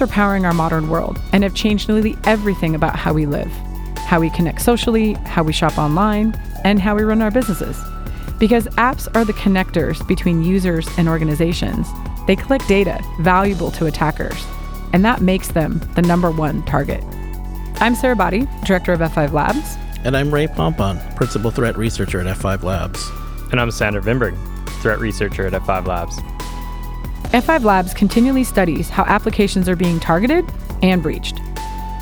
Apps are powering our modern world and have changed nearly everything about how we live, how we connect socially, how we shop online, and how we run our businesses. Because apps are the connectors between users and organizations, they collect data valuable to attackers, and that makes them the number one target. I'm Sara Boddy, Director of F5 Labs. And I'm Ray Pompon, Principal Threat Researcher at F5 Labs. And I'm Sander Vinberg, Threat Researcher at F5 Labs. F5 Labs continually studies how applications are being targeted and breached.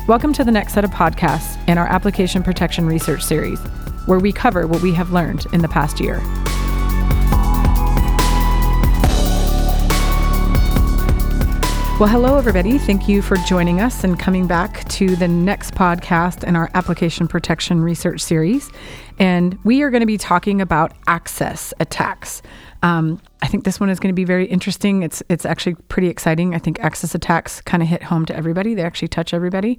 Welcome to the next set of podcasts in our Application Protection Research Series, where we cover what we have learned in the past year. Well, hello, everybody. Thank you for joining us and coming back to the next podcast in our Application Protection Research Series. And we are going to be talking about access attacks. Um, I think this one is going to be very interesting. It's it's actually pretty exciting. I think access attacks kind of hit home to everybody. They actually touch everybody.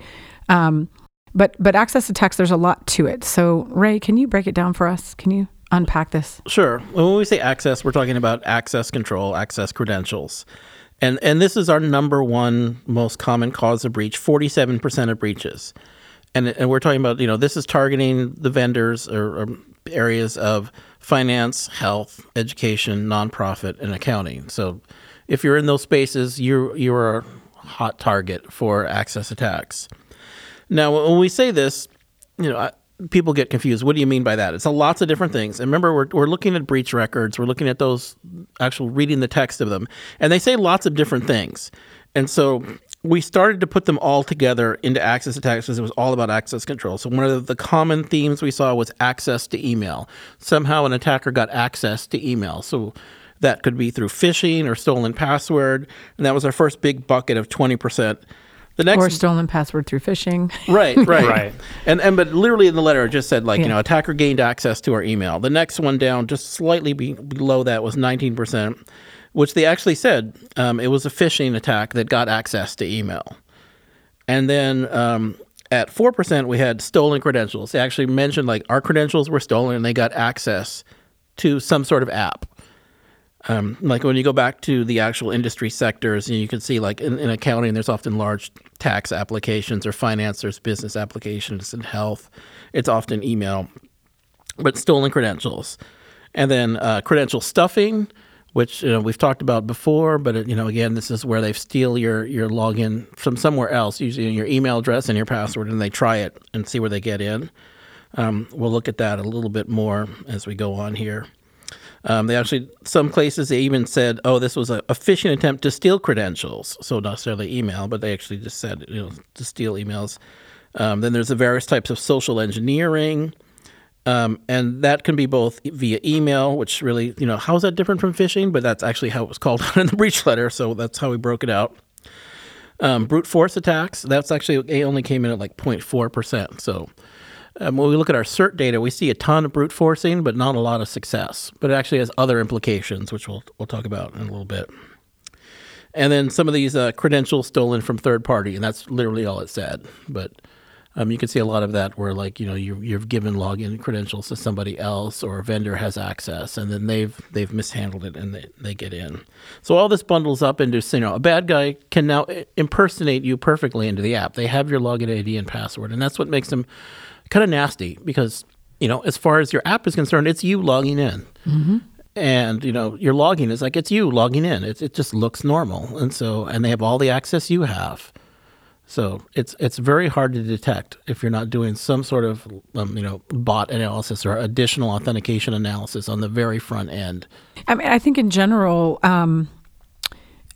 Um, but but access attacks, there's a lot to it. So Ray, can you break it down for us? Can you unpack this? Sure. When we say access, we're talking about access control, access credentials. And and this is our number one most common cause of breach, 47% of breaches. And and we're talking about, you know, this is targeting the vendors or, or areas of finance, health, education, nonprofit, and accounting. So if you're in those spaces, you're you're a hot target for access attacks. Now, when we say this, you know, people get confused. What do you mean by that? It's a lots of different things. And remember, we're, we're looking at breach records. We're looking at those, actual reading the text of them. And they say lots of different things. And so we started to put them all together into access attacks because it was all about access control. So one of the common themes we saw was access to email. Somehow an attacker got access to email. So that could be through phishing or stolen password. And that was our first big bucket of 20%. The next, or stolen password through phishing. Right, right, right. And and but literally in the letter it just said like yeah. you know attacker gained access to our email. The next one down, just slightly be, below that, was nineteen percent, which they actually said um, it was a phishing attack that got access to email. And then um, at four percent we had stolen credentials. They actually mentioned like our credentials were stolen and they got access to some sort of app. Um, like when you go back to the actual industry sectors, you can see like in, in, accounting, there's often large tax applications, or finance, there's business applications, and health, it's often email, but stolen credentials, and then uh, credential stuffing, which you know we've talked about before, but it, you know again, this is where they steal your your login from somewhere else, usually your email address and your password, and they try it and see where they get in. Um, we'll look at that a little bit more as we go on here. Um, they actually, some places they even said, "Oh, this was a, a, phishing attempt to steal credentials." So not necessarily email, but they actually just said, you know, to steal emails. Um, then there's the various types of social engineering, um, and that can be both via email, which really, you know, how is that different from phishing? But that's actually how it was called out in the breach letter, so that's how we broke it out. Um, brute force attacks, that's actually it only came in at like 0.4 percent, so um, when we look at our CERT data, we see a ton of brute forcing, but not a lot of success. But it actually has other implications, which we'll we'll talk about in a little bit. And then some of these uh, credentials stolen from third party, and that's literally all it said. But um, you can see a lot of that where, like, you know, you, you've given login credentials to somebody else, or a vendor has access, and then they've they've mishandled it, and they, they get in. So all this bundles up into, you know, a bad guy can now impersonate you perfectly into the app. They have your login ID and password, and that's what makes them kind of nasty because you know as far as your app is concerned, it's you logging in. Mm-hmm. And you know your logging is like it's you logging in. It it just looks normal, and so and they have all the access you have. So it's it's very hard to detect if you're not doing some sort of um, you know bot analysis or additional authentication analysis on the very front end. I mean, I think in general, um,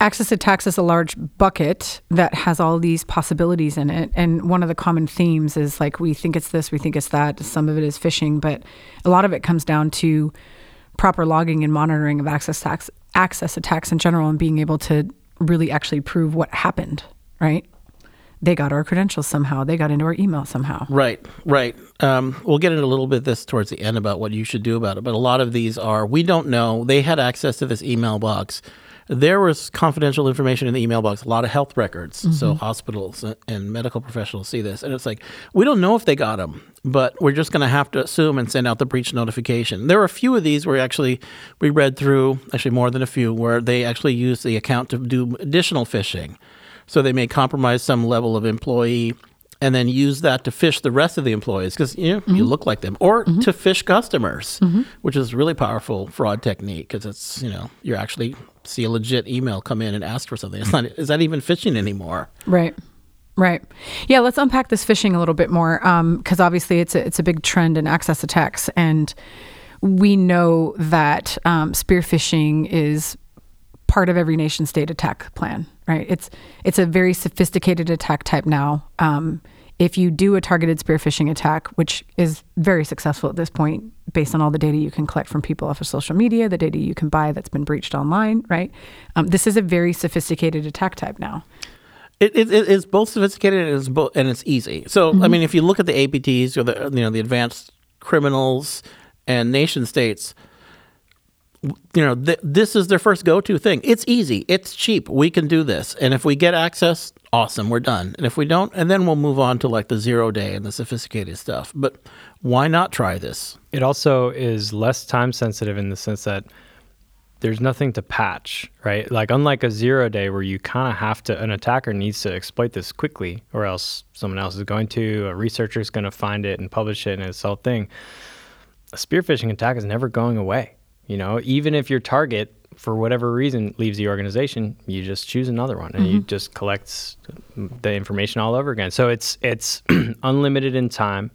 Access attacks is a large bucket that has all these possibilities in it. And one of the common themes is like we think it's this, we think it's that. Some of it is phishing, but a lot of it comes down to proper logging and monitoring of access attacks, access attacks in general, and being able to really actually prove what happened, right? They got our credentials somehow. They got into our email somehow. Right, right. Um, we'll get into a little bit this towards the end about what you should do about it. But a lot of these are we don't know. They had access to this email box there was confidential information in the email box, a lot of health records. Mm-hmm. So hospitals and medical professionals see this. And it's like, we don't know if they got them, but we're just going to have to assume and send out the breach notification. There were a few of these where actually we read through, actually more than a few, where they actually used the account to do additional phishing. So they may compromise some level of employee and then use that to phish the rest of the employees because you know Mm-hmm. you look like them, or to phish customers, which is really powerful fraud technique because it's you know you actually see a legit email come in and ask for something. It's not is that even phishing anymore? Right. Right. Yeah, let's unpack this phishing a little bit more because obviously it's a, it's a big trend in access attacks. And we know that um, spear phishing is part of every nation state attack plan, right? It's, it's a very sophisticated attack type now. Um, if you do a targeted spear phishing attack, which is very successful at this point, based on all the data you can collect from people off of social media, the data you can buy that's been breached online, right? Um, this is a very sophisticated attack type now. It, it, it is both sophisticated and it's both and it's easy. So I mean, if you look at the APTs or the you know the advanced criminals and nation states, you know th- this is their first go-to thing. It's easy. It's cheap. We can do this. And if we get access, awesome. We're done. And if we don't, and then we'll move on to like the zero day and the sophisticated stuff. But why not try this? It also is less time sensitive in the sense that there's nothing to patch, right? Like unlike a zero day where you kind of have to, an attacker needs to exploit this quickly, or else someone else is going to, a researcher is going to find it and publish it, and it's whole thing. A spear phishing attack is never going away. You know, even if your target, for whatever reason, leaves the organization, you just choose another one, and you mm-hmm. just collect the information all over again. So it's it's unlimited in time.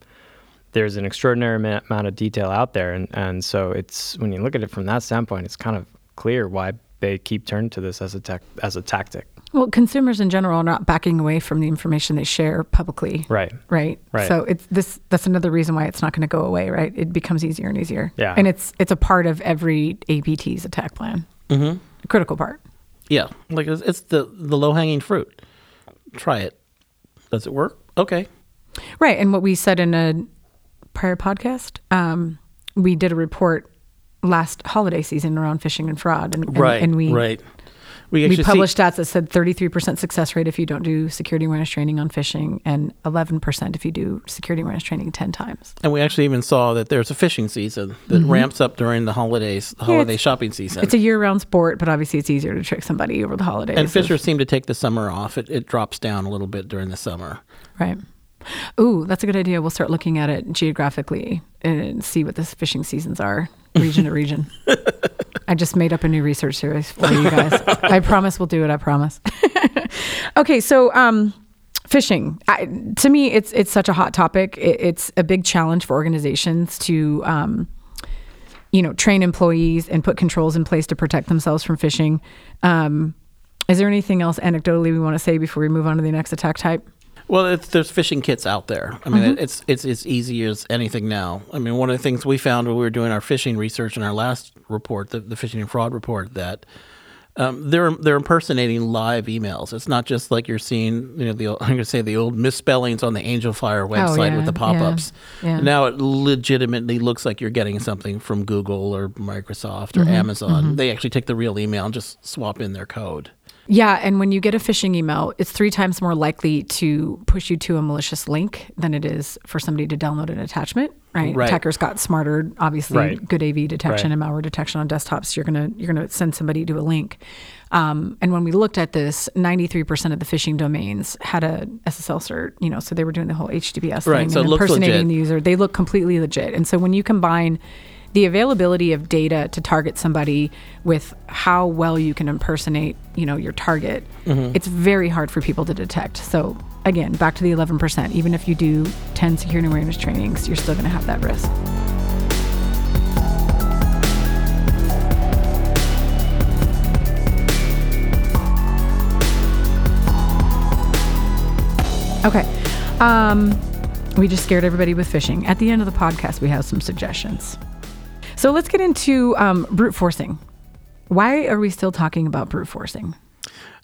There's an extraordinary amount of detail out there and, and so it's when you look at it from that standpoint it's kind of clear why they keep turning to this as a tech as a tactic Well, consumers in general are not backing away from the information they share publicly. right Right. Right. So it's this that's another reason why it's not going to go away, right? It becomes easier and easier. Yeah. And it's it's a part of every APT's attack plan. Mm-hmm. A critical part. Yeah, like it's, it's the the low hanging fruit. Try it. Does it work? Okay. Right. And what we said in a prior podcast, um, we did a report last holiday season around phishing and fraud. And, and, Right. and we right. We we actually see- published stats that said 33% success rate if you don't do security awareness training on phishing and 11% if you do security awareness training 10 times. And we actually even saw that there's a phishing season that mm-hmm. ramps up during the holidays, the holiday shopping season. It's a year-round sport, but obviously it's easier to trick somebody over the holidays. and phishers seem to take the summer off. It, it drops down a little bit during the summer. Right. Ooh, that's a good idea. We'll start looking at it geographically and see what the phishing seasons are, region to region. I just made up a new research series for you guys. I promise we'll do it. I promise. okay, so um, phishing. I, to me, it's it's such a hot topic. It, it's a big challenge for organizations to. Um, you know, train employees and put controls in place to protect themselves from phishing. Um, is there anything else anecdotally we want to say before we move on to the next attack type? Well, it's, there's phishing kits out there. I mean, it's it's as easy as anything now. I mean, one of the things we found when we were doing our phishing research in our last report, the, the phishing and fraud report, that um, they're they're impersonating live emails. It's not just like you're seeing, you know, the old- I'm going to say the old misspellings on the Angelfire website yeah, with the pop-ups. yeah, yeah. Now it legitimately looks like you're getting something from Google or Microsoft Mm-hmm, or Amazon. They actually take the real email and just swap in their code. Yeah, and when you get a phishing email, it's three times more likely to push you to a malicious link than it is for somebody to download an attachment. Right? Right. Attackers got smarter. Obviously, Right. good AV detection Right. and malware detection on desktops. You're gonna you're gonna send somebody to a link. Um, and when we looked at this, 93% of the phishing domains had a SSL cert. You know, so they were doing the whole HTTPS thing so and impersonating legit. the user. They look completely legit. And so when you combine the availability of data to target somebody with how well you can impersonate, you know, your target, Mm-hmm. it's very hard for people to detect. So again, back to the 11%, even if you do 10 security awareness trainings, you're still going to have that risk. Okay. Um, we just scared everybody with phishing. At the end of the podcast, we have some suggestions. So let's get into um, brute forcing. Why are we still talking about brute forcing?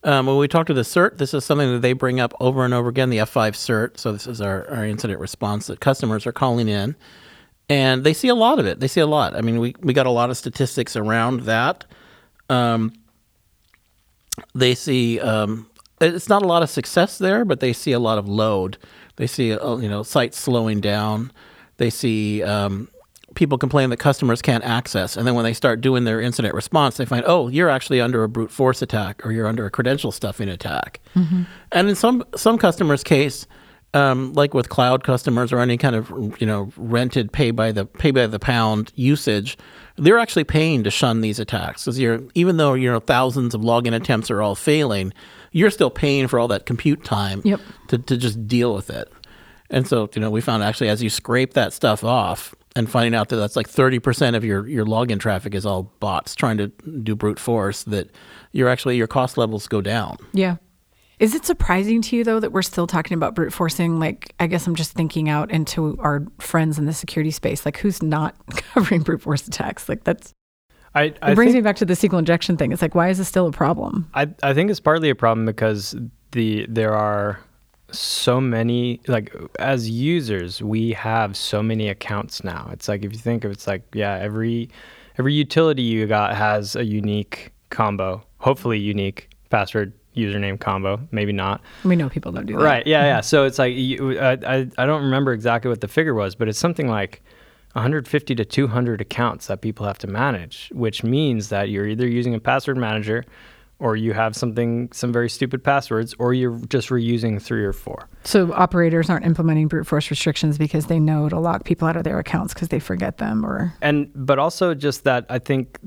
Um, when we talk to the CERT, this is something that they bring up over and over again, the F5 CERT. So this is our, our incident response that customers are calling in. And they see a lot of it. They see a lot. I mean, we, we got a lot of statistics around that. Um, they see um, it's not a lot of success there, but they see a lot of load. They see uh, you know sites slowing down. They see um, people complain that customers can't access, and then when they start doing their incident response, they find, oh, you're actually under a brute force attack, or you're under a credential stuffing attack. Mm-hmm. And in some some customers' case, um, like with cloud customers or any kind of you know rented pay by the pay by the pound usage, they're actually paying to shun these attacks. Because you're even though you know thousands of login attempts are all failing, you're still paying for all that compute time Yep. to to just deal with it. And so you know we found actually as you scrape that stuff off and finding out that that's like 30% of your, your login traffic is all bots trying to do brute force that you're actually your cost levels go down Yeah. Is it surprising to you though that we're still talking about brute forcing? Like, I guess I'm just thinking out into our friends in the security space. Like, who's not covering brute force attacks? Like, that's I, I it brings think, me back to the SQL injection thing. It's like, why is this still a problem? I, I think it's partly a problem because the there are so many like as users we have so many accounts now. It's like if you think of it's like yeah every every utility you got has a unique combo. Hopefully unique password username combo. Maybe not. We know people don't do that. right. Yeah yeah. So it's like you, I, I i don't remember exactly what the figure was but it's something like 150 to 200 accounts that people have to manage which means that you're either using a password manager or you have something some very stupid passwords or you're just reusing three or four. So operators aren't implementing brute force restrictions because they know it'll lock people out of their accounts because they forget them or and but also just that i think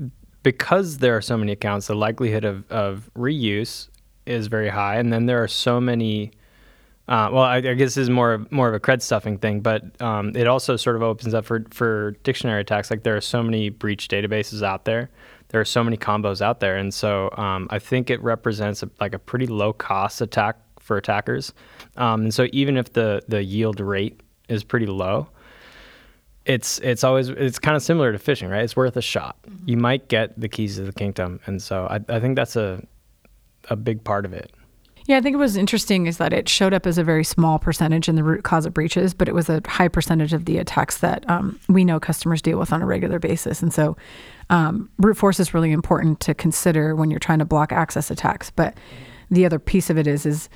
because there are so many accounts the likelihood of, of reuse is very high. And then there are so many uh, well I, I guess this is more of, more of a cred stuffing thing but um, it also sort of opens up for, for dictionary attacks. Like there are so many breach databases out there there are so many combos out there and so um, i think it represents a, like a pretty low cost attack for attackers um, and so even if the the yield rate is pretty low it's it's always it's kind of similar to phishing, right? It's worth a shot. You might get the keys to the kingdom, and so I, I think that's a a big part of it. Yeah, I think it was interesting is that it showed up as a very small percentage in the root cause of breaches, but it was a high percentage of the attacks that um, we know customers deal with on a regular basis. And so um, brute force is really important to consider when you're trying to block access attacks. But the other piece of it is is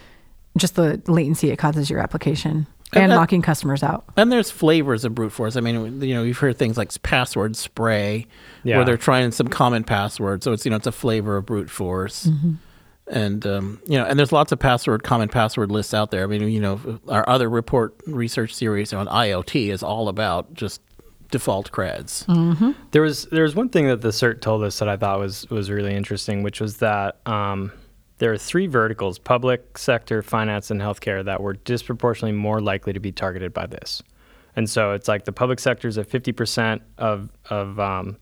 just the latency it causes your application and, And that- locking customers out. And there's flavors of brute force. I mean, you know, you've heard things like password spray, Yeah. where they're trying some common password. So it's you know it's a flavor of brute force. And um, you know, and there's lots of password common password lists out there. I mean, you know, our other report research series on IoT is all about just default creds. There was there was one thing that the cert told us that I thought was was really interesting, which was that um, there are three verticals: public sector, finance, and healthcare that were disproportionately more likely to be targeted by this. And so it's like the public sector is at fifty percent of of um,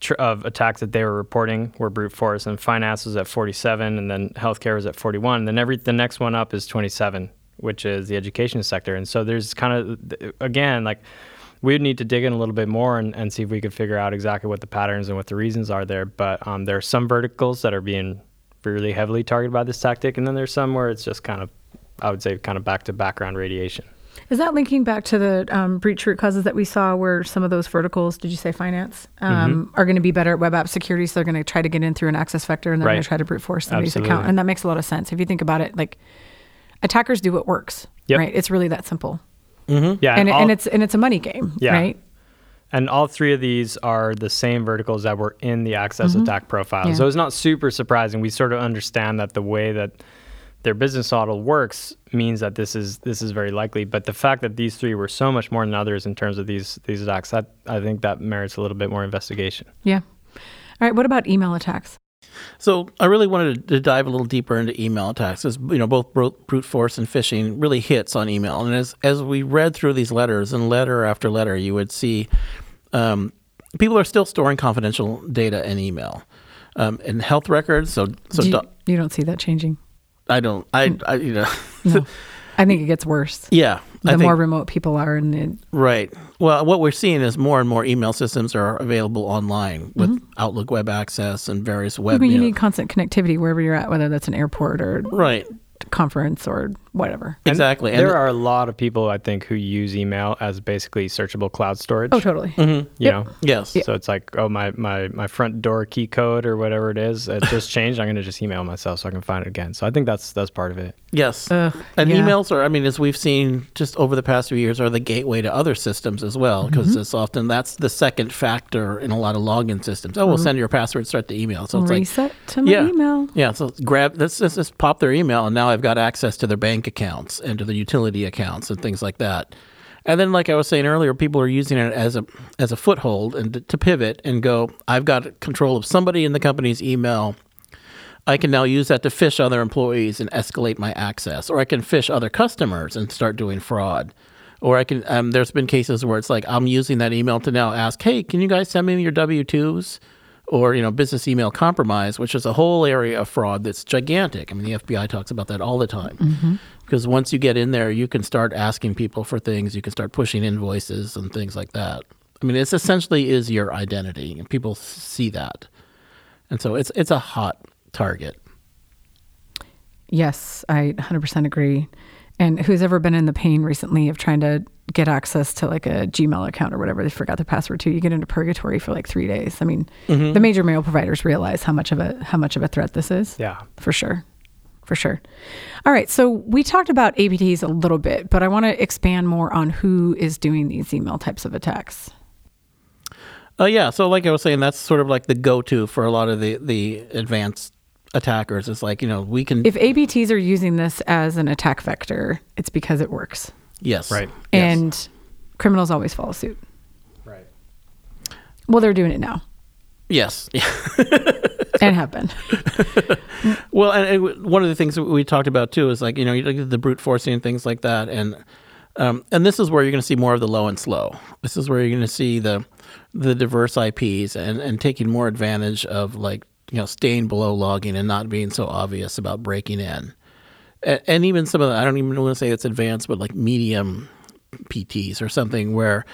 tr- of attacks that they were reporting were brute force, and finance was at forty seven, and then healthcare was at forty one. Then every the next one up is twenty seven, which is the education sector. And so there's kind of again like we would need to dig in a little bit more and, and see if we could figure out exactly what the patterns and what the reasons are there. But um, there are some verticals that are being really heavily targeted by this tactic, and then there's some where it's just kind of, I would say, kind of back to background radiation. Is that linking back to the um, breach root causes that we saw where some of those verticals, did you say finance, um, Mm-hmm. are going to be better at web app security? So they're going to try to get in through an access vector and they're going to try to brute force somebody's Absolutely. account. And that makes a lot of sense. If you think about it, like attackers do what works, Yep. right? It's really that simple. Yeah, And, and, all, and it's and it's a money game, Yeah. right? and all three of these are the same verticals that were in the access attack profile. Mm-hmm. Yeah. So it's not super surprising. We sort of understand that the way that their business model works means that this is this is very likely. But the fact that these three were so much more than others in terms of these these attacks, that I think that merits a little bit more investigation. Yeah. All right. What about email attacks? So I really wanted to dive a little deeper into email attacks, as you know, both brute force and phishing really hits on email. And as as we read through these letters, and letter after letter, you would see um, people are still storing confidential data in email, um, and health records. So so Do you, do- you don't see that changing. I don't I, mm. I you know No. I think it gets worse. yeah The think, more remote people are, and it, Right. Well, what we're seeing is more and more email systems are available online with mm-hmm. Outlook Web Access and various web. I mean, you you know- need constant connectivity wherever you're at, whether that's an airport or right. conference or whatever. exactly. And there are a lot of people I think who use email as basically searchable cloud storage. Oh, totally. You Yep. know, yes. so it's like, oh my my my front door key code or whatever it is, it just changed. I'm gonna just email myself so I can find it again. So I think that's that's part of it. Yes. Ugh, and yeah. emails are, I mean, as we've seen just over the past few years, are the gateway to other systems as well, because Mm-hmm. it's often that's the second factor in a lot of login systems. Oh, we'll send your password straight to email. So it's like, Reset to my yeah, email. yeah. So grab let's just, just pop their email, and now I've got access to their bank accounts and to the utility accounts and things like that. And then, like I was saying earlier, people are using it as a as a foothold and to, to pivot and go. I've got control of somebody in the company's email. I can now use that to phish other employees and escalate my access, or I can phish other customers and start doing fraud. Or I can. Um, there's been cases where it's like I'm using that email to now ask, "Hey, can you guys send me your W twos?" Or you know, business email compromise, which is a whole area of fraud that's gigantic. I mean, the FBI talks about that all the time. Mm-hmm. Because once you get in there, you can start asking people for things. You can start pushing invoices and things like that. I mean, it's essentially is your identity, and people see that, and so it's it's a hot target. Yes, I 100% agree. And who's ever been in the pain recently of trying to get access to like a Gmail account or whatever they forgot the password to, you get into purgatory for like three days. I mean, the major mail providers realize how much of a how much of a threat this is. Yeah. for sure. For sure. All right. So we talked about APTs a little bit, but I want to expand more on who is doing these email types of attacks. Uh, yeah, so like I was saying, that's sort of like the go-to for a lot of the the advanced attackers. It's like you know we can If APTs are using this as an attack vector, it's because it works. Yes Right. yes. And criminals always follow suit. Right. Well, they're doing it now yes yeah. and have been. Well, and, and w- one of the things that we talked about too is like you know you look at the brute forcing and things like that, and um, and this is where you're going to see more of the low and slow. This is where you're going to see the the diverse IPs and and taking more advantage of like you know staying below logging and not being so obvious about breaking in, and, even some of the I don't even want to say it's advanced, but like medium PTs or something where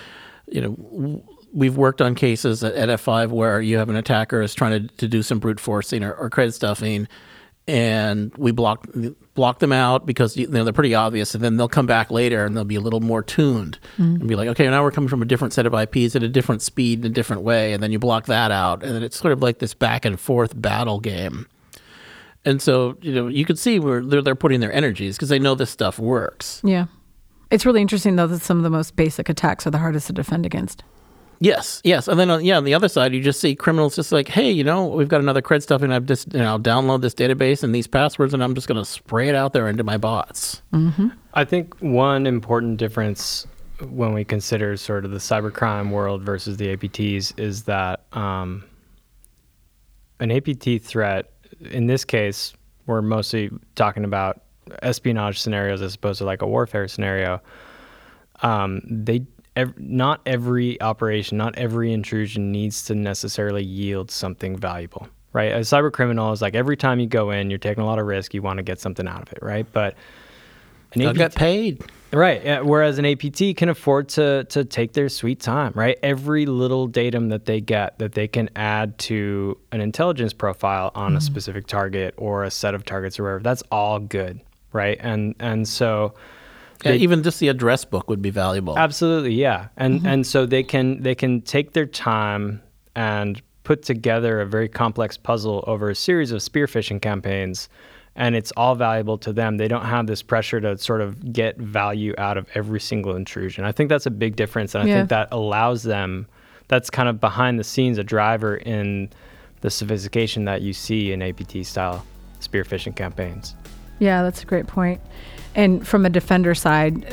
you know we've worked on cases at, at F5 where you have an attacker is trying to, to do some brute forcing or, or credit stuffing and we block block them out because you know they're pretty obvious and then they'll come back later and they'll be a little more tuned mm-hmm. and be like okay now we're coming from a different set of IPs at a different speed in a different way and then you block that out and then it's sort of like this back and forth battle game and so you know you can see where they're, they're putting their energies because they know this stuff works Yeah. It's really interesting, though, that some of the most basic attacks are the hardest to defend against. Yes, yes, and then on, yeah, on the other side, you just see criminals just like, hey, you know, we've got another cred stuff, and I've just, you know, I'll download this database and these passwords, and I'm just going to spray it out there into my bots. I think one important difference when we consider sort of the cybercrime world versus the APTs is that um, an APT threat, in this case, we're mostly talking about espionage scenarios as opposed to like a warfare scenario. Um, they ev- not every operation, not every intrusion needs to necessarily yield something valuable, right? A cyber criminal is like every time you go in, you're taking a lot of risk, you want to get something out of it, right? But an I APT got paid. Right. yeah, Whereas an APT can afford to to take their sweet time, right? Every little datum that they get that they can add to an intelligence profile on a mm-hmm. specific target or a set of targets or whatever, that's all good, right? And and so Yeah, even just the address book would be valuable. Absolutely, yeah. And mm-hmm. and so they can they can take their time and put together a very complex puzzle over a series of spear phishing campaigns and it's all valuable to them. They don't have this pressure to sort of get value out of every single intrusion. I think that's a big difference and I Yeah. think that allows them that's kind of behind the scenes a driver in the sophistication that you see in APT style spear phishing campaigns. Yeah, that's a great point. And from a defender side,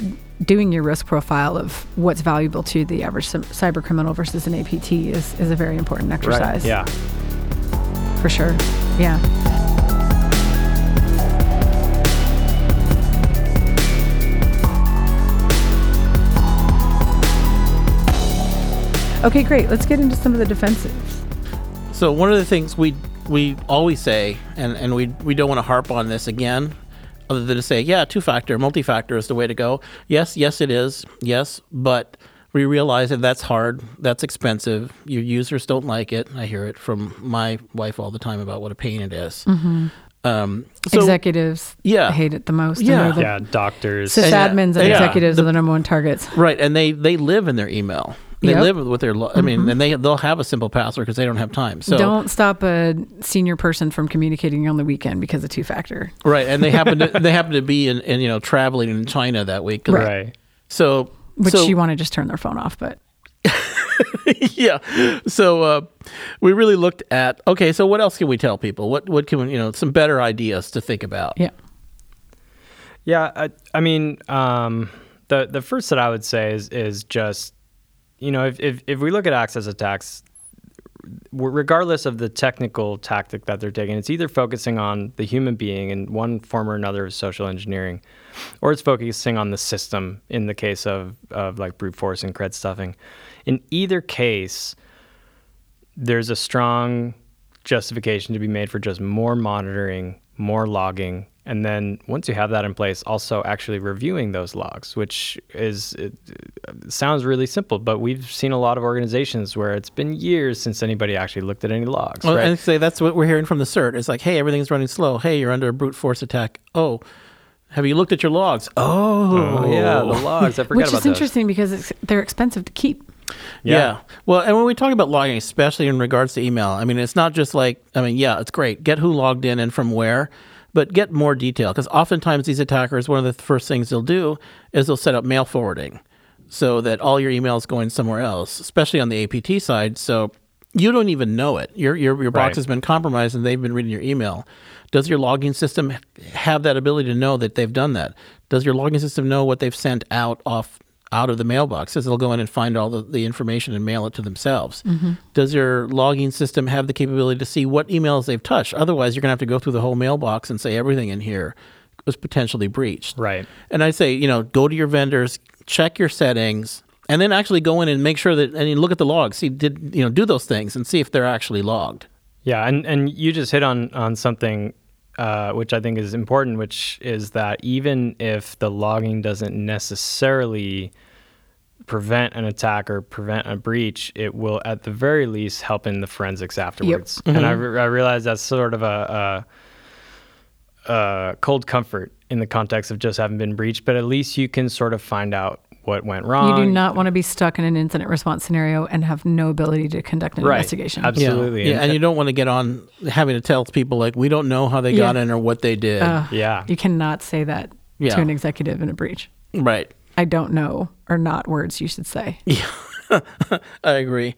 doing your risk profile of what's valuable to the average cy- cyber criminal versus an APT is, is a very important exercise. Right. Yeah. For sure. Yeah. Okay, great. Let's get into some of the defensives. So one of the things we we always say, and, and we we don't want to harp on this again, other than to say, yeah, two factor, multi factor is the way to go. Yes, yes, it is. Yes, but we realize that that's hard, that's expensive. Your users don't like it. I hear it from my wife all the time about what a pain it is. Um, so, Executives Yeah. hate it the most. Yeah. they're the- yeah, doctors. Sysadmins and yeah, executives the- are the number one targets. right, and they they live in their email. They Yep. Mm-hmm. live with their. Lo- I mean, and they they'll have a simple password because they don't have time. So Don't stop a senior person from communicating on the weekend because of two factor. right, and they happen to they happen to be in, in you know traveling in China that week. 'cause- right. So Which so, you want to just turn their phone off, but yeah. So uh, we really looked at okay. So what else can we tell people? What what can we, you know some better ideas to think about? yeah. Yeah, I, I mean, um, the the first that I would say is is just, you know, if if, if we look at access attacks, regardless of the technical tactic that they're taking, it's either focusing on the human being in one form or another of social engineering, or it's focusing on the system in the case of of like brute force and cred stuffing. In either case, there's a strong justification to be made for just more monitoring, more logging, and then once you have that in place, also actually reviewing those logs, which is it, it sounds really simple, but we've seen a lot of organizations where it's been years since anybody actually looked at any logs. Well, right? and say that's what we're hearing from the CERT. It's like, hey, everything's running slow. Hey, you're under a brute force attack. Oh, have you looked at your logs? Oh, oh yeah, the logs. I forgot Which about is those. interesting because it's, they're expensive to keep. Yeah. Well, and when we talk about logging, especially in regards to email, I mean, it's not just like, I mean, yeah, it's great. Get who logged in and from where, but get more detail because oftentimes these attackers, one of the first things they'll do is they'll set up mail forwarding so that all your email is going somewhere else, especially on the APT side. So you don't even know it. Your your your box Right. has been compromised and they've been reading your email. Does your logging system have that ability to know that they've done that? Does your logging system know what they've sent out off out of the mailbox? Because they'll go in and find all the, the information and mail it to themselves. Mm-hmm. Does your logging system have the capability to see what emails they've touched? Otherwise, you're going to have to go through the whole mailbox and say everything in here was potentially breached. Right. And I say, you know, go to your vendors, check your settings, and then actually go in and make sure that and you look at the logs, see did you know do those things and see if they're actually logged. Yeah, and, and you just hit on on something uh, which I think is important, which is that even if the logging doesn't necessarily prevent an attack or prevent a breach, it will at the very least help in the forensics afterwards. And I, re- I realize that's sort of a, a, a cold comfort in the context of just having been breached, but at least you can sort of find out what went wrong. You do not want to be stuck in an incident response scenario and have no ability to conduct an Right. investigation. Absolutely. Absolutely. Yeah, And- and you don't want to get on having to tell people like we don't know how they got in or what they did. Uh, Yeah. You cannot say that Yeah. to an executive in a breach. right. I don't know are not words you should say. Yeah. I agree.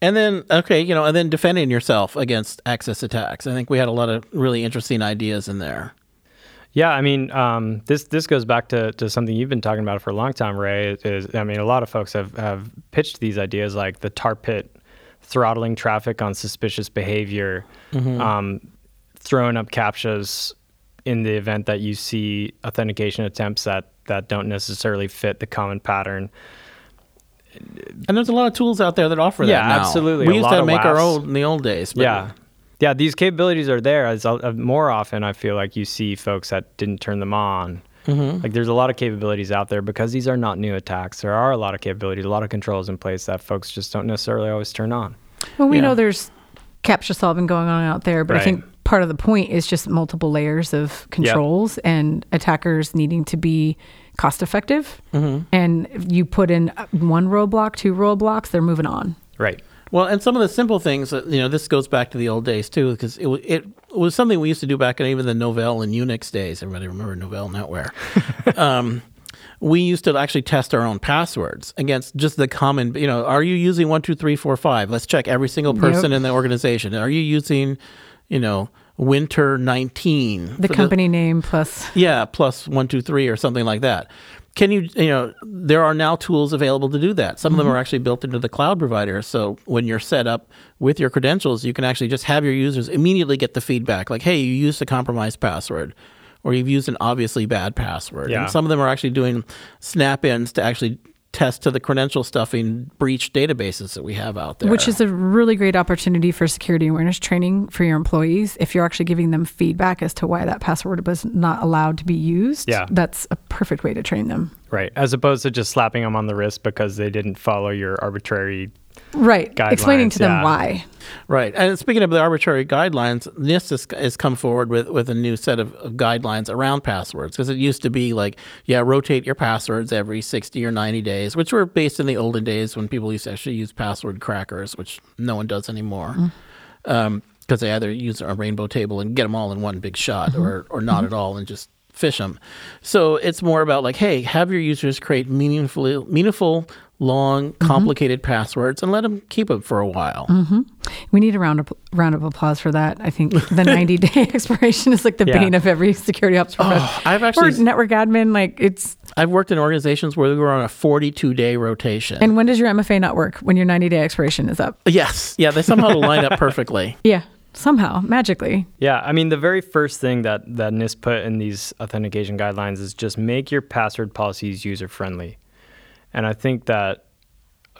And then okay, you know, and then defending yourself against access attacks. I think we had a lot of really interesting ideas in there. Yeah, I mean, um, this this goes back to, to something you've been talking about for a long time, Ray. Is, I mean, a lot of folks have, have pitched these ideas like the tar pit, throttling traffic on suspicious behavior, um, throwing up captchas in the event that you see authentication attempts that that don't necessarily fit the common pattern. And there's a lot of tools out there that offer Yeah, that now. absolutely. We A used to make our WAFs. own in the old days. But yeah. Yeah, these capabilities are there. As uh, more often, I feel like you see folks that didn't turn them on. Mm-hmm. Like there's a lot of capabilities out there because these are not new attacks. There are a lot of capabilities, a lot of controls in place that folks just don't necessarily always turn on. Well, we Yeah. know there's captcha solving going on out there, but I think part of the point is just multiple layers of controls and attackers needing to be cost effective. Mm-hmm. And you put in uh, one roadblock, two roadblocks, they're moving on. Right. Well, and some of the simple things, you know, this goes back to the old days too, because it, it was something we used to do back in even the Novell and Unix days. Everybody remember Novell NetWare? um, we used to actually test our own passwords against just the common, you know, are you using one, two, three, four, five? Let's check every single person in the organization. Are you using, you know, Winter 19? The company name plus yeah, plus one, two, three, or something like that. Can you, you know, there are now tools available to do that. Some of them mm-hmm. are actually built into the cloud provider. So when you're set up with your credentials, you can actually just have your users immediately get the feedback like, hey, you used a compromised password or you've used an obviously bad password. Yeah. And some of them are actually doing snap ins to actually test to the credential stuffing breach databases that we have out there. which is a really great opportunity for security awareness training for your employees. If you're actually giving them feedback as to why that password was not allowed to be used, Yeah. that's a perfect way to train them. Right. As opposed to just slapping them on the wrist because they didn't follow your arbitrary. Right. Explaining to them yeah. why. Right. And speaking of the arbitrary guidelines, NIST has, has come forward with, with a new set of, of guidelines around passwords because it used to be like, yeah, rotate your passwords every 60 or 90 days, which were based in the olden days when people used to actually use password crackers, which no one does anymore. Because um, they either use a rainbow table and get them all in one big shot mm-hmm. or, or not at mm-hmm. all and just phish them. So it's more about like, hey, have your users create meaningful, meaningful, long, mm-hmm. complicated passwords and let them keep them for a while. Mm-hmm. We need a round of round of applause for that. I think the 90 day expiration is like the Yeah. bane of every security ops professional. Oh, I've or network admin. Like it's. I've worked in organizations where we were on a 42 day rotation. And when does your MFA not work? When your 90 day expiration is up? yes, yeah, they somehow line up perfectly. Yeah, somehow magically. Yeah, I mean, the very first thing that, that NIST put in these authentication guidelines is just make your password policies user friendly. And I think that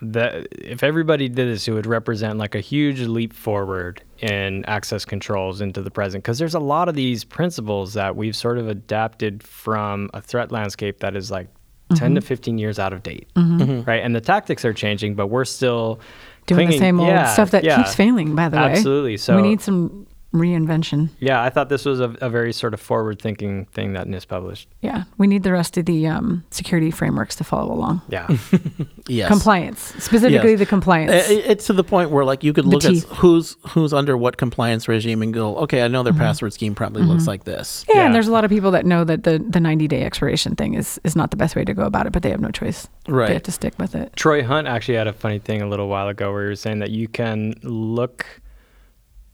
that if everybody did this, it would represent like a huge leap forward in access controls into the present. Because there's a lot of these principles that we've sort of adapted from a threat landscape that is like 10 to mm-hmm. 15 years out of date, mm-hmm. Mm-hmm. right? And the tactics are changing, but we're still Doing the same old yeah, stuff that yeah. keeps failing. By the way, Absolutely. So we need some reinvention. yeah, I thought this was a, a very sort of forward-thinking thing that NIST published. Yeah, we need the rest of the um, security frameworks to follow along. Yeah, Yes. Compliance, specifically Yes. the compliance. I- I- It's to the point where like you could look at who's who's under what compliance regime and go, okay, I know their password scheme probably looks like this. yeah, yeah. and there's a lot of people that know that the, the 90 day expiration thing is, is not the best way to go about it, but they have no choice. Right. They have to stick with it. Troy Hunt actually had a funny thing a little while ago where he was saying that you can look,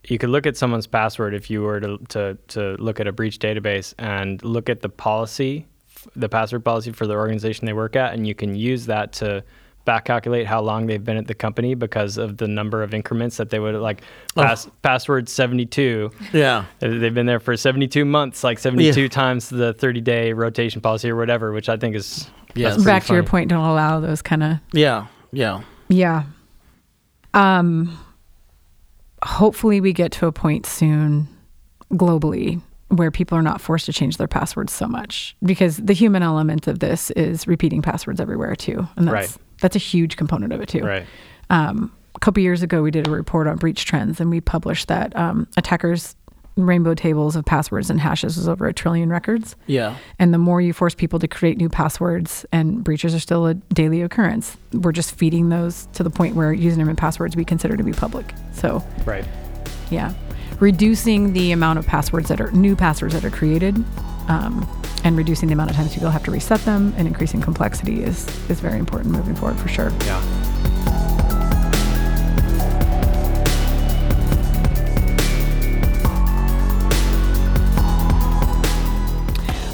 you could look at someone's password if you were to to to look at a breach database and look at the policy, the password policy for the organization they work at, and you can use that to back calculate how long they've been at the company because of the number of increments that they would like pass, password 72 Yeah. They've been there for 72 months, like 72 times the 30 day rotation policy or whatever, which I think is yeah that's pretty Back to your point, don't allow those kind of Yeah. Yeah. Yeah. Um hopefully we get to a point soon globally where people are not forced to change their passwords so much because the human element of this is repeating passwords everywhere too. And that's Right. that's a huge component of it too. Right. Um a couple years ago we did a report on breach trends and we published that um, attackers rainbow tables of passwords and hashes was over a trillion records. Yeah. And the more you force people to create new passwords, and breaches are still a daily occurrence, we're just feeding those to the point where username and passwords we consider to be public. So, Right. yeah, reducing the amount of passwords that are new passwords that are created, um, and reducing the amount of times people have to reset them, and increasing complexity is is very important moving forward for sure. Yeah.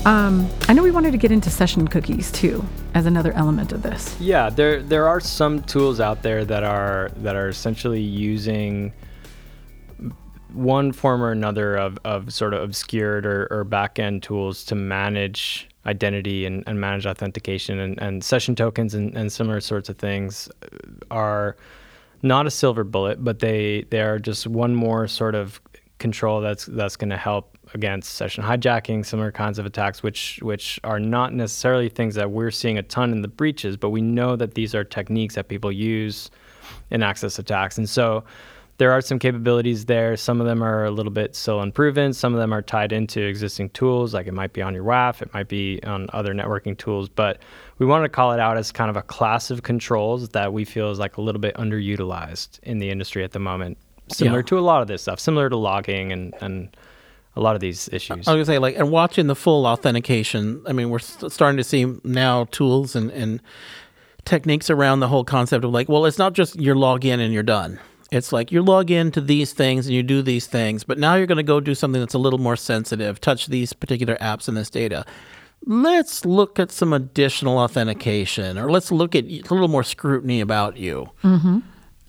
Um, I know we wanted to get into session cookies too as another element of this. Yeah, there there are some tools out there that are that are essentially using one form or another of, of sort of obscured or, or back end tools to manage identity and, and manage authentication and, and session tokens and, and similar sorts of things are not a silver bullet, but they they are just one more sort of control that's that's going to help against session hijacking, similar kinds of attacks, which which are not necessarily things that we're seeing a ton in the breaches, but we know that these are techniques that people use in access attacks, and so there are some capabilities there. Some of them are a little bit still unproven. Some of them are tied into existing tools, like it might be on your WAF, it might be on other networking tools. But we want to call it out as kind of a class of controls that we feel is like a little bit underutilized in the industry at the moment. Similar Yeah. to a lot of this stuff, similar to logging and, and a lot of these issues. I was gonna say like, and watching the full authentication. I mean, we're st- starting to see now tools and and techniques around the whole concept of like, well, it's not just you log in and you're done. It's like you log into these things and you do these things, but now you're going to go do something that's a little more sensitive, touch these particular apps and this data. Let's look at some additional authentication, or let's look at a little more scrutiny about you. Mm-hmm.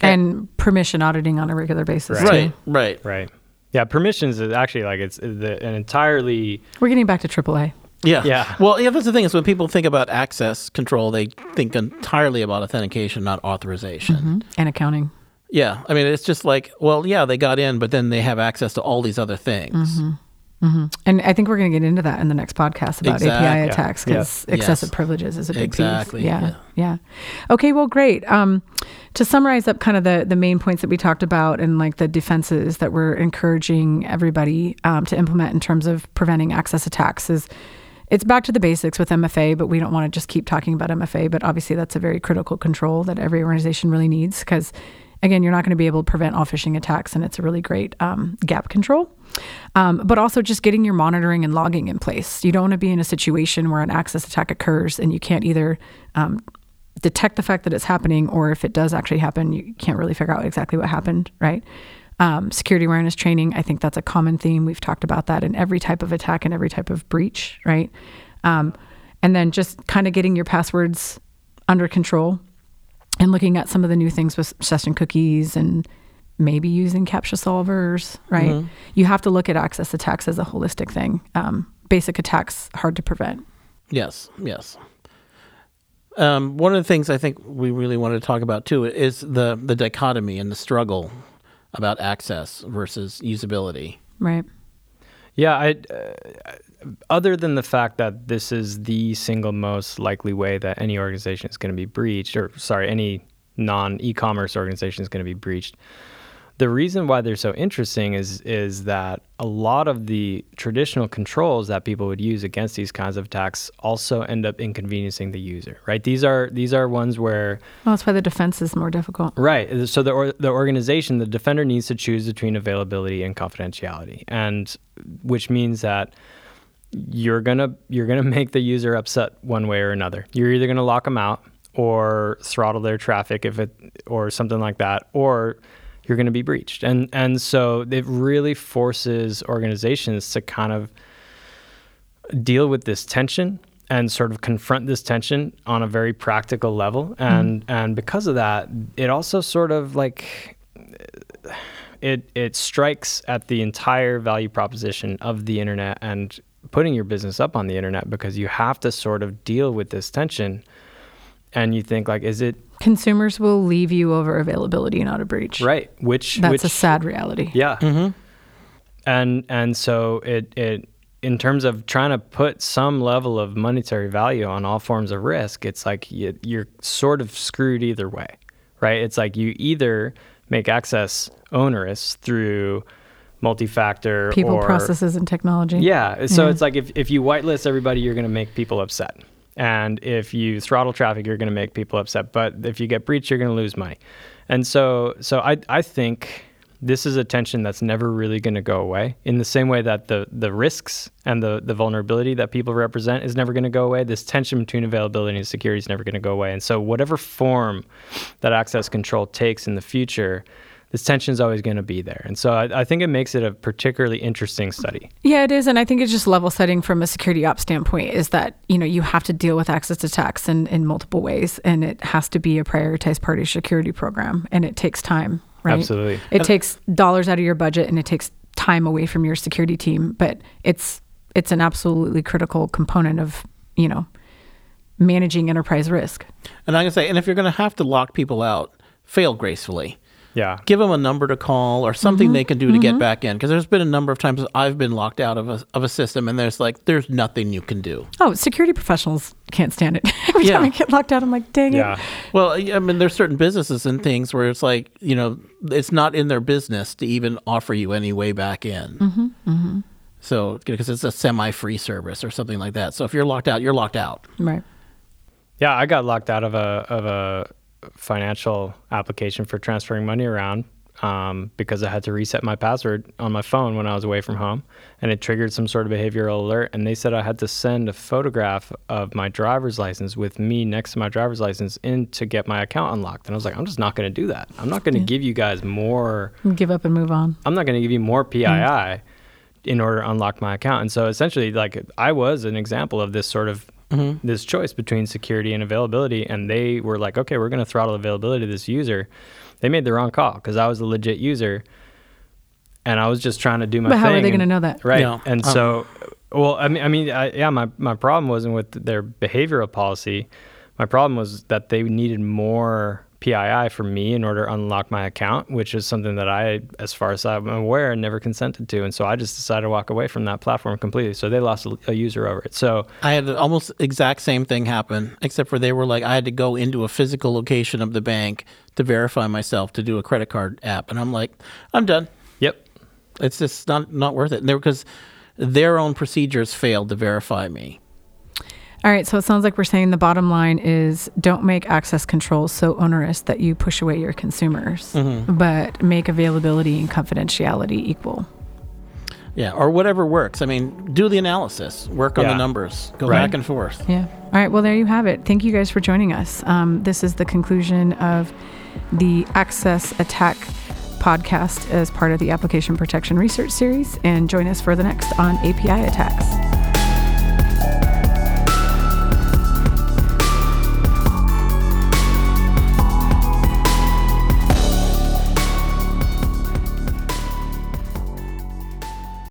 Eh. And permission auditing on a regular basis. Right. Too. Right, right. right. Yeah, permissions is actually like it's the, an entirely We're getting back to AAA. Yeah. Yeah. Well, yeah, that's the thing is when people think about access control, they think entirely about authentication, not authorization. and accounting. Yeah. I mean, it's just like, well, yeah, they got in, but then they have access to all these other things. Mm-hmm. And I think we're going to get into that in the next podcast about Exactly. API attacks because Yes. excessive Yes. privileges is a big Exactly. piece. Yeah, Yeah. yeah. Okay, well, great. Um, to summarize up kind of the, the main points that we talked about and like the defenses that we're encouraging everybody um, to implement in terms of preventing access attacks is it's back to the basics with MFA, but we don't want to just keep talking about MFA. But obviously, that's a very critical control that every organization really needs because, again, you're not going to be able to prevent all phishing attacks, and it's a really great um, gap control. Um, but also just getting your monitoring and logging in place. You don't want to be in a situation where an access attack occurs and you can't either um, detect the fact that it's happening, or if it does actually happen, you can't really figure out exactly what happened, right? Um, security awareness training, I think that's a common theme. We've talked about that in every type of attack and every type of breach, right? Um, and then just kind of getting your passwords under control and looking at some of the new things with session cookies and maybe using captcha solvers, right? You have to look at access attacks as a holistic thing. Um, basic attacks hard to prevent. Yes, yes. Um, one of the things I think we really wanted to talk about too is the the dichotomy and the struggle about access versus usability. Right. Yeah, I, uh, other than the fact that this is the single most likely way that any organization is going to be breached, or sorry, any non e-commerce organization is going to be breached. The reason why they're so interesting is is that a lot of the traditional controls that people would use against these kinds of attacks also end up inconveniencing the user, right? These are these are ones where Well, that's why the defense is more difficult. Right. So the or, the organization, the defender needs to choose between availability and confidentiality, and which means that you're gonna you're gonna make the user upset one way or another. You're either gonna lock them out or throttle their traffic if it or something like that, or you're going to be breached. And and so it really forces organizations to kind of deal with this tension and sort of confront this tension on a very practical level. Mm-hmm. And and because of that, it also sort of like it it strikes at the entire value proposition of the internet and putting your business up on the internet because you have to sort of deal with this tension and you think like is it Consumers will leave you over availability, not a breach. right which That's which a sad reality. yeah mm-hmm. and and so it it in terms of trying to put some level of monetary value on all forms of risk it's like you, you're sort of screwed either way right it's like you either make access onerous through multi-factor People, or processes, and technology. yeah. So Yeah. it's like if, if you whitelist everybody, you're going to make people upset. And if you throttle traffic, you're going to make people upset. But if you get breached, you're going to lose money. And so, so I, I think this is a tension that's never really going to go away. In the same way that the, the risks and the, the vulnerability that people represent is never going to go away, this tension between availability and security is never going to go away. And so, whatever form that access control takes in the future, this tension is always going to be there. And so, I, I think it makes it a particularly interesting study. Yeah, it is. And I think it's just level setting from a security ops standpoint is that, you know, you have to deal with access attacks in, in multiple ways. And it has to be a prioritized party security program. And it takes time, right? Absolutely. It takes dollars out of your budget and it takes time away from your security team. But it's it's an absolutely critical component of, you know, managing enterprise risk. And I'm gonna say, and if you're gonna have to lock people out, fail gracefully. Yeah. Give them a number to call or something they mm-hmm. can do to get mm-hmm. back in. Because there's been a number of times I've been locked out of a of a system, and there's like there's nothing you can do. Oh, security professionals can't stand it. Every time I get locked out, I'm like, dang Yeah. it. Well, I mean, there's certain businesses and mm-hmm. things where it's like you know it's not in their business to even offer you any way back in. Mm-hmm, So because it's a semi-free service or something like that. So if you're locked out, you're locked out. Right. Yeah, I got locked out of a of a financial application for transferring money around um, because I had to reset my password on my phone when I was away from home, and it triggered some sort of behavioral alert. And they said I had to send a photograph of my driver's license with me next to my driver's license in to get my account unlocked. And I was like, I'm just not going to do that. I'm not going to give you guys more. Give up and move on. I'm not going to give you more PII in order to unlock my account. And so essentially, like I was an example of this sort of this choice between security and availability. And they were like, okay, we're going to throttle availability to this user. They made the wrong call because I was a legit user, and I was just trying to do my But thing. how are they gonna know that? Right. Yeah. And Um, so, well, I mean, I mean, I, yeah, my my problem wasn't with their behavioral policy. My problem was that they needed more PII for me in order to unlock my account, which is something that I, as far as I'm aware, never consented to. And so I just decided to walk away from that platform completely. So they lost a, a user over it. So I had almost exact same thing happen, except for they were like I had to go into a physical location of the bank to verify myself to do a credit card app, and I'm like, I'm done. Yep. It's just not not worth it. because their own procedures failed to verify me. All right, so it sounds like we're saying the bottom line is don't make access controls so onerous that you push away your consumers, mm-hmm. but make availability and confidentiality equal. Yeah, or whatever works. I mean, do the analysis, work on yeah. the numbers, go right. back and forth. Yeah. All right, well, there you have it. Thank you guys for joining us. Um, this is the conclusion of the Access Attack podcast as part of the Application Protection Research Series, and join us for the next on API attacks.